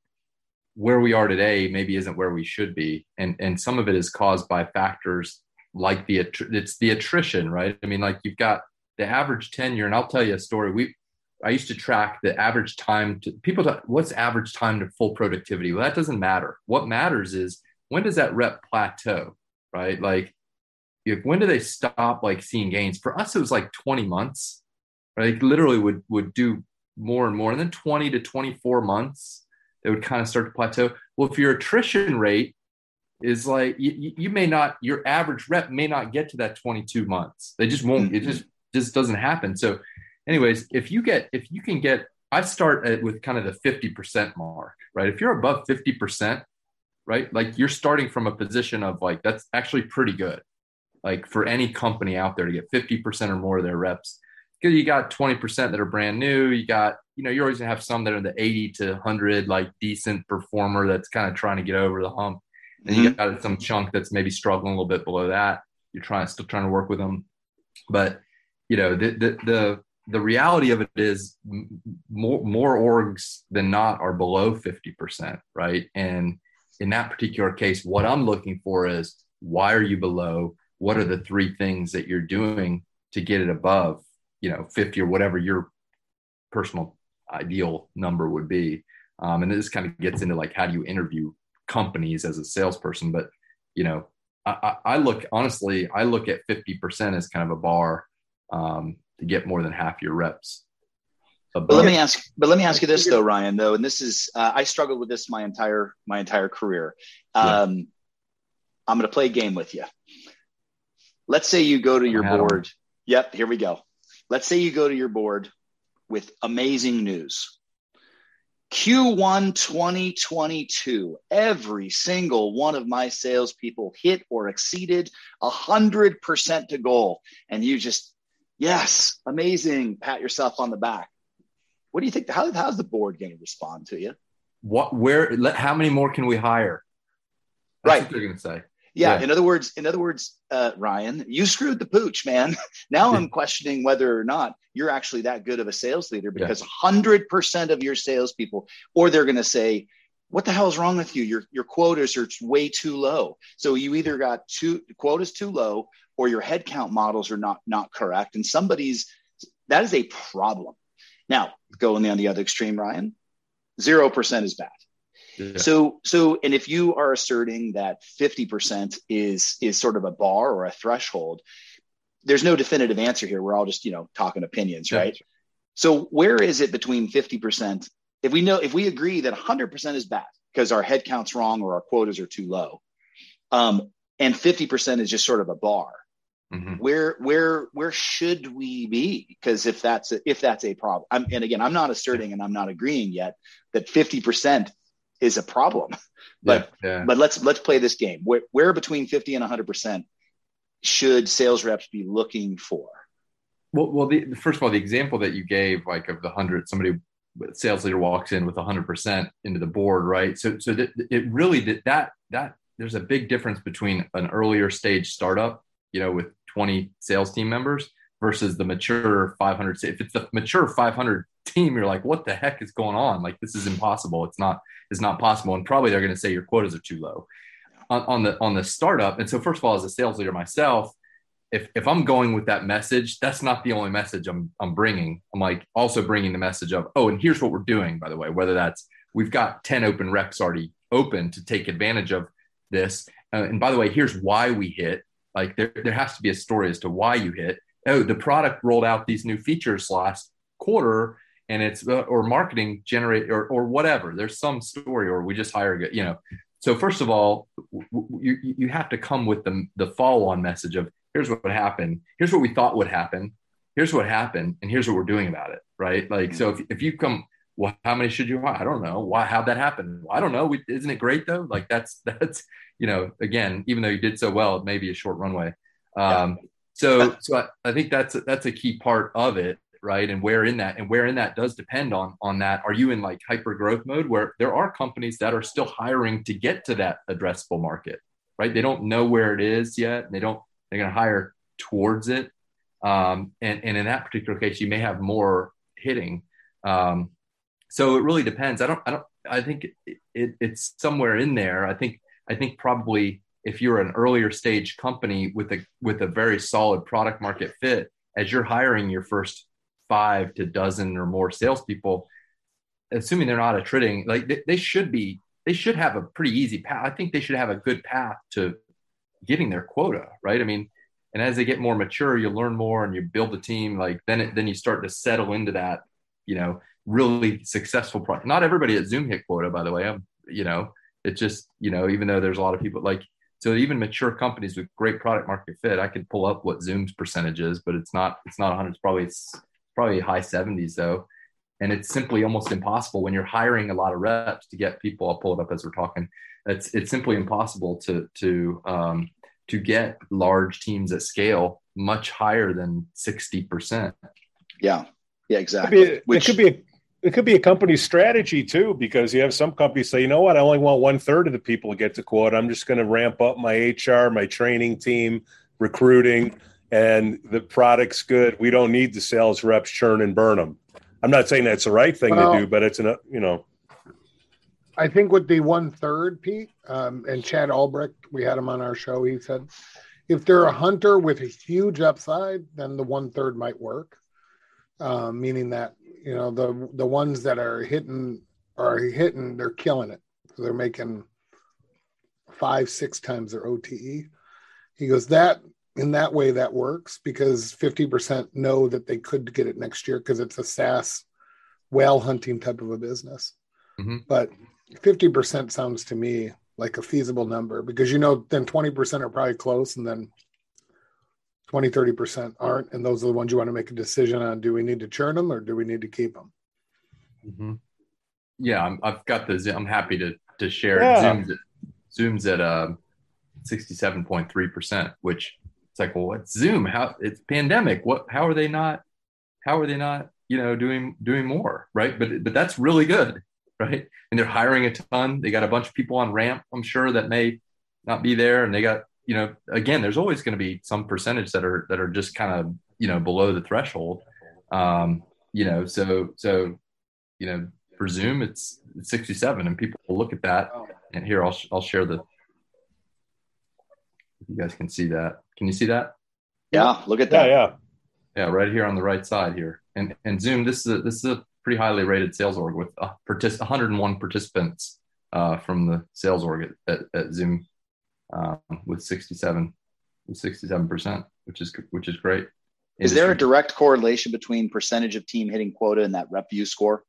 where we are today maybe isn't where we should be. And and some of it is caused by factors like the it's the attrition right? I mean like you've got the average tenure and i'll tell you a story. We i used to track the average time to people talk, what's average time to full productivity well that doesn't matter what matters is when does that rep plateau right like if, when do they stop like seeing gains for us it was like 20 months right literally would would do more and more and then 20 to 24 months they would kind of start to plateau. Well, if your attrition rate is like you, you may not, your average rep may not get to that 22 months. They just won't. Mm-hmm. It just just doesn't happen. So, anyways, if you get if you can get, I start at, with kind of the 50% mark, right? If you're above 50%, right, like you're starting from a position of like that's actually pretty good. Like for any company out there to get 50% or more of their reps, because you got 20% that are brand new, you got you know, you're always gonna have some that are the 80 to 100, like decent performer that's kind of trying to get over the hump. And mm-hmm. you got some chunk that's maybe struggling a little bit below that. You're trying, still trying to work with them, but you know, the the the the reality of it is more more orgs than not are below 50%, right? And in that particular case, what I'm looking for is why are you below? What are the three things that you're doing to get it above, you know, 50 or whatever your personal ideal number would be. Um, and this kind of gets into like how do you interview companies as a salesperson? But you know, I, I look honestly, I look at fifty percent as kind of a bar um, to get more than half your reps. But let me ask, but let me ask you this though, Ryan. Though, and this is uh, I struggled with this my entire my entire career. Um, yeah. I'm going to play a game with you. Let's say you go to your board. Yep, here we go. Let's say you go to your board with amazing news. Q1 2022, every single one of my salespeople hit or exceeded 100% to goal. And you just, yes, amazing, pat yourself on the back. What do you think? How, how's the board going to respond to you? What, where, how many more can we hire? That's right. what they're going to say. Yeah, yeah, In other words, in other words, uh, Ryan, you screwed the pooch, man. *laughs* now I'm questioning whether or not you're actually that good of a sales leader because hundred percent of your salespeople, or they're going to say, "What the hell is wrong with you? Your your quotas are way too low." So you either got two quotas too low, or your headcount models are not not correct, and somebody's that is a problem. Now, going on the other extreme, Ryan, zero percent is bad. So, so, and if you are asserting that 50% is, is sort of a bar or a threshold, there's no definitive answer here. We're all just, you know, talking opinions, right? So where is it between 50%? If we know, if we agree that 100% is bad because our headcount's wrong or our quotas are too low, um, and 50% is just sort of a bar, mm-hmm. where, where, where should we be? Because if that's, a, if that's a problem, I'm, and again, I'm not asserting and I'm not agreeing yet that 50% is a problem, but, yeah, yeah. but let's, let's play this game. Where, where between 50 and 100% should sales reps be looking for? Well, well, the, first of all, the example that you gave, like of the hundred, somebody sales leader walks in with hundred percent into the board, right? So, so that it really that that there's a big difference between an earlier stage startup, you know, with 20 sales team members versus the mature 500. If it's the mature 500 team, you're like, what the heck is going on? Like, this is impossible. It's not, it's not possible. And probably they're going to say your quotas are too low on, on the, on the startup. And so first of all, as a sales leader myself, if, if I'm going with that message, that's not the only message I'm, I'm bringing. I'm like also bringing the message of, oh, and here's what we're doing, by the way, whether that's we've got 10 open reps already open to take advantage of this. Uh, and by the way, here's why we hit. Like there, there has to be a story as to why you hit. Oh, the product rolled out these new features last quarter, and it's uh, or marketing generate or or whatever. There's some story, or we just hire you know. So first of all, you you have to come with the the follow on message of here's what happened, here's what we thought would happen, here's what happened, and here's what we're doing about it. Right? Like so, if if you come well, how many should you hire I don't know. Why? How'd that happen? I don't know. We, isn't it great though? Like that's *laughs* that's you know again, even though you did so well, it may be a short runway. Um, yeah. So so I, I think that's that's a key part of it, right? And where in that and where in that does depend on on that. Are you in like hyper growth mode where there are companies that are still hiring to get to that addressable market, right? They don't know where it is yet. and they don't. They're going to hire towards it. Um, and and in that particular case, you may have more hitting. Um, so it really depends. I don't, I don't, I think it, it, it's somewhere in there. I think, I think probably if you're an earlier stage company with a, with a very solid product market fit, as you're hiring your first five to dozen or more salespeople, assuming they're not attriting, like they, they should be, they should have a pretty easy path. I think they should have a good path to getting their quota, right? I mean, and as they get more mature, you learn more and you build a team. Like then, it, then you start to settle into that, you know, really successful product. Not everybody at Zoom hit quota, by the way. I'm, you know, it's just, you know, even though there's a lot of people like, so even mature companies with great product market fit, I could pull up what Zoom's percentage is, but it's not, it's not 100. It's probably, it's probably high 70s though. And it's simply almost impossible when you're hiring a lot of reps to get people. I'll pull it up as we're talking. It's, it's simply impossible to, to, um, to get large teams at scale much higher than 60%. Yeah. Yeah, exactly. It could be, Which, it could be a, it could be a company strategy too, because you have some companies say, you know what, I only want one third of the people to get to quote. I'm just going to ramp up my HR, my training team, recruiting, and the product's good. We don't need the sales reps churn and burn them. I'm not saying that's the right thing well, to do, but it's an you know. I think with the one third, Pete, um, and Chad Albrecht, we had him on our show. He said, if they're a hunter with a huge upside, then the one third might work. Uh, meaning that you know the the ones that are hitting are hitting they're killing it they're making five six times their ote he goes that in that way that works because 50% know that they could get it next year because it's a SaaS whale hunting type of a business. Mm-hmm. But 50% sounds to me like a feasible number because you know then 20% are probably close and then 20, 30% aren't. And those are the ones you want to make a decision on. Do we need to churn them or do we need to keep them? Mm-hmm. Yeah, i have got the, I'm happy to, to share. Yeah. Zoom's at, Zoom's at uh, 67.3%, which it's like, well, what's Zoom? How it's pandemic. What, how are they not, how are they not, you know, doing, doing more. Right. But, but that's really good. Right. And they're hiring a ton. They got a bunch of people on ramp, I'm sure that may not be there. And they got you know, again, there's always going to be some percentage that are that are just kind of you know below the threshold. Um, you know, so so you know, for Zoom, it's, it's 67, and people will look at that. And here, I'll I'll share the. You guys can see that. Can you see that? Yeah, look at that. Yeah, yeah, yeah. Right here on the right side here, and and Zoom. This is a, this is a pretty highly rated sales org with uh, partic- 101 participants uh, from the sales org at, at, at Zoom um, with 67 with 67 percent which is which is great. Is there a direct correlation between percentage of team hitting quota and that RepVue score?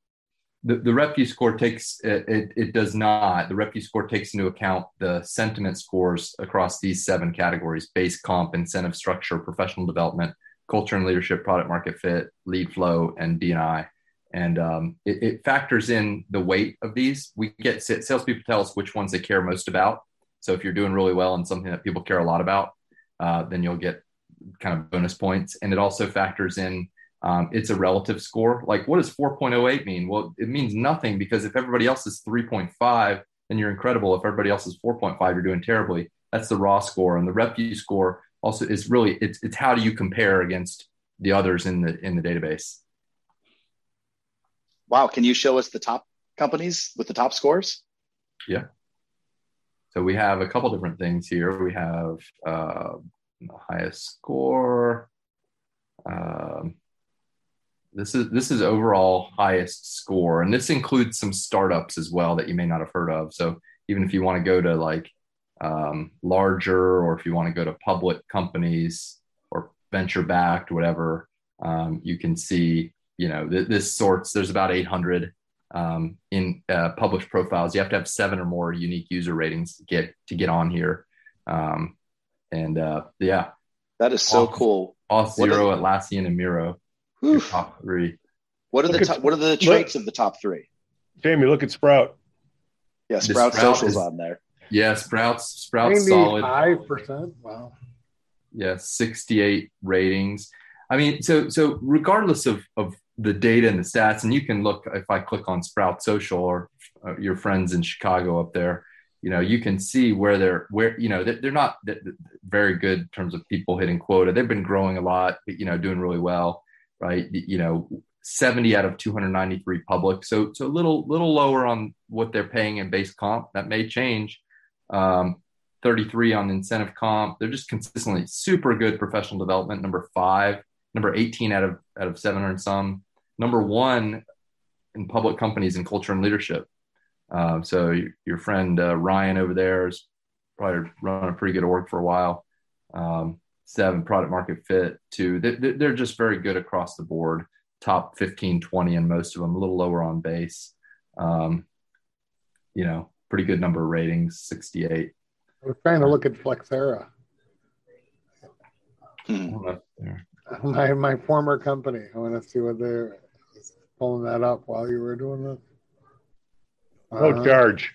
The, the RepVue score takes it, it, it does not. The RepVue score takes into account the sentiment scores across these seven categories: base comp, incentive structure, professional development, culture and leadership, product market fit, lead flow, and DNI. And um, it, it, factors in the weight of these. We get salespeople tell us which ones they care most about. So if you're doing really well and something that people care a lot about, uh, then you'll get kind of bonus points. And it also factors in um, it's a relative score. Like, what does 4.08 mean? Well, it means nothing because if everybody else is 3.5, then you're incredible. If everybody else is 4.5, you're doing terribly. That's the raw score. And the RepVue score also is really it's, it's how do you compare against the others in the in the database. Wow, can you show us the top companies with the top scores? Yeah. So we have a couple different things here. We have uh, the highest score. Um, this is this is overall highest score, and this includes some startups as well that you may not have heard of. So even if you want to go to like um, larger, or if you want to go to public companies or venture backed, whatever, um, you can see. You know th- this sorts. There's about 800 um, in uh, published profiles. You have to have seven or more unique user ratings to get to get on here. Um, and uh, yeah, that is so cool. Auth0, Atlassian, and Miro. Top three. What are look the top, what are the traits look, of the top three? Jamie, look at Sprout. Yeah, Sprout, Sprout Social's is, on there. Yeah, Sprouts Sprouts solid. Five percent. Wow. Yeah, sixty-eight ratings. I mean, so so regardless of of the data and the stats, and you can look if I click on Sprout Social or uh, your friends in Chicago up there, you know, you can see where they're where you know they're not very good in terms of people hitting quota. They've been growing a lot, you know, doing really well, right? You know, 70 out of 293 public, so so a little little lower on what they're paying in base comp. That may change. Um, 33 on incentive comp. They're just consistently super good professional development. Number five, number 18 out of out of 700 some. Number one in public companies in culture and leadership. Uh, so your, your friend uh, Ryan over there is probably run a pretty good org for a while. Um, seven product market fit two. They, they're just very good across the board. Top 15, 20 and most of them, a little lower on base. Um, you know, pretty good number of ratings, 68. I was trying to look at Flexera. Hmm. *laughs* My my former company. I want to see what they're pulling that up while you were doing this. No uh, charge.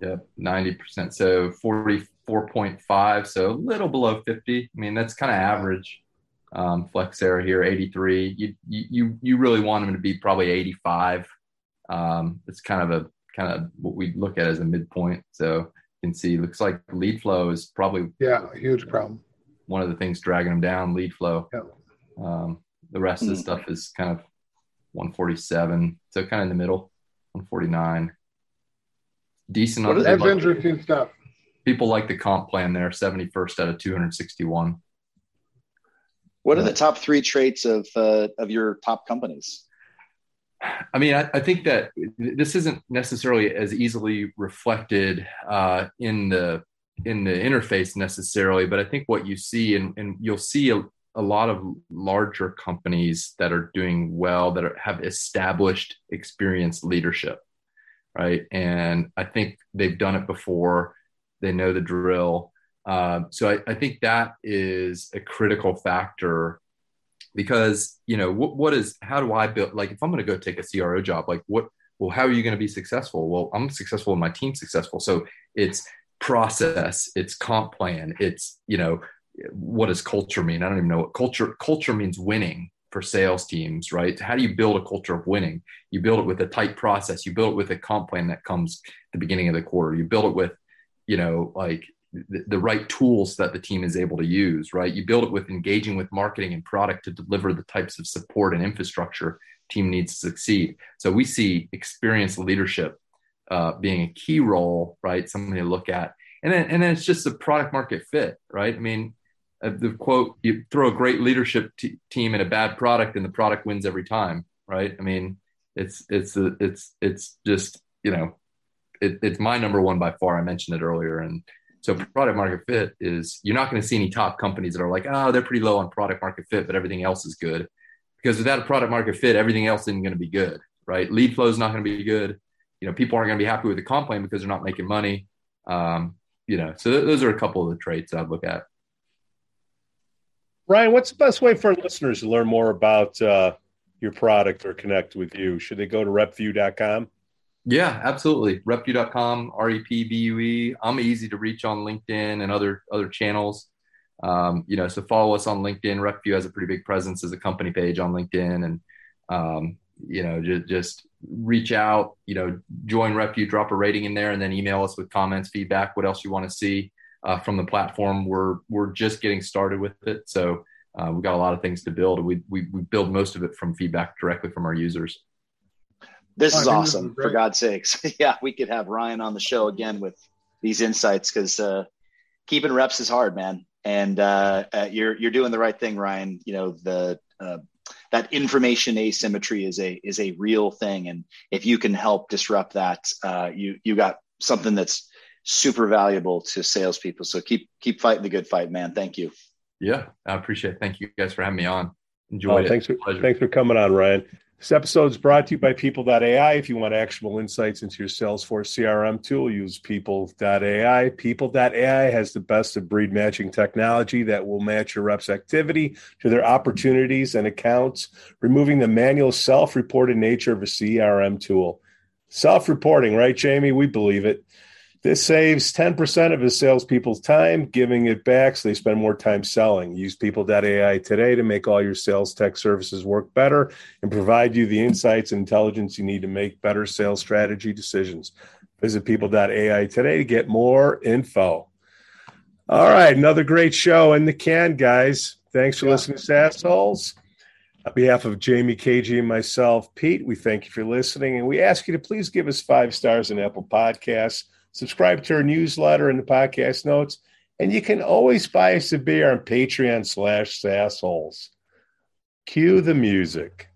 Yep, ninety percent. So forty-four point five. So a little below fifty. I mean, that's kind of average. Um, Flexera here, eighty-three. You you you really want them to be probably eighty-five. Um, it's kind of a kind of what we look at as a midpoint. So you can see, looks like lead flow is probably yeah, huge problem. One of the things dragging them down, lead flow. Yeah. Um, the rest mm. of the hmm. stuff is kind of 147, so kind of in the middle. 149. Decent. What that's interesting stuff. People like the comp plan there, 71st out of 261. What are the top three traits of uh, of your top companies? I mean, I, I, think that this isn't necessarily as easily reflected uh, in the in the interface necessarily, but I think what you see, and, and you'll see a, a lot of larger companies that are doing well that are, have established experienced leadership right? And i think they've done it before. They know the drill. Uh, so I, I, think that is a critical factor because you know what, what is how do i build like if i'm going to go take a cro job like what well how are you going to be successful? Well i'm successful and my team's successful. So it's process it's comp plan it's you know what does culture mean? I don't even know what culture culture means winning for sales teams, right? How do you build a culture of winning? You build it with a tight process. You build it with a comp plan that comes the beginning of the quarter. You build it with, you know, like the, the right tools that the team is able to use, right? You build it with engaging with marketing and product to deliver the types of support and infrastructure team needs to succeed. So we see experienced leadership uh, being a key role, right? Something to look at. And then, and then it's just the product market fit, right? I mean, uh, the quote you throw a great leadership t- team in a bad product and the product wins every time right i mean it's it's a, it's it's just you know it, it's my number one by far i mentioned it earlier and So product market fit is you're not going to see any top companies that are like, oh, they're pretty low on product market fit, but everything else is good. Because without a product market fit, everything else isn't going to be good, right? Lead flow is not going to be good. You know, people aren't going to be happy with the comp plan because they're not making money. Um, you know, so th- those are a couple of the traits I'd look at. Ryan, what's the best way for listeners to learn more about uh, your product or connect with you? Should they go to repvue.com? Yeah, absolutely. Repvue.com, R-E-P-V-U-E. I'm easy to reach on LinkedIn and other other channels. Um, you know, so follow us on LinkedIn. RepVue has a pretty big presence as a company page on LinkedIn, and um, you know, just, just reach out. You know, join RepVue, drop a rating in there, and then email us with comments, feedback, what else you want to see uh, from the platform. We're we're just getting started with it, so uh, we've got a lot of things to build. We, we we build most of it from feedback directly from our users. This is awesome. For God's sakes, *laughs* yeah, we could have Ryan on the show again with these insights because uh, keeping reps is hard, man. And uh, uh, you're you're doing the right thing, Ryan. You know the uh, that information asymmetry is a is a real thing, and if you can help disrupt that, uh, you you got something that's super valuable to salespeople. So keep keep fighting the good fight, man. Thank you. Yeah, I appreciate it. Thank you guys for having me on. Enjoy oh, it. Thanks for, thanks for coming on, Ryan. This episode is brought to you by People.ai. If you want actionable insights into your Salesforce CRM tool, use People.ai. People.ai has the best of breed matching technology that will match your reps' activity to their opportunities and accounts, removing the manual self reported nature of a CRM tool. Self reporting, right, Jamie? We believe it. This saves 10% of his salespeople's time, giving it back so they spend more time selling. Use people.ai today to make all your sales tech services work better and provide you the insights and intelligence you need to make better sales strategy decisions. Visit people.ai today to get more info. All right, another great show in the can, guys. Thanks for yeah. listening to SaaSholes. On behalf of Jamie, KG, and myself, Pete, we thank you for listening and we ask you to please give us five stars in Apple Podcasts subscribe to our newsletter and the podcast notes. And you can always buy us a beer on Patreon slash SaaSholes. Cue the music.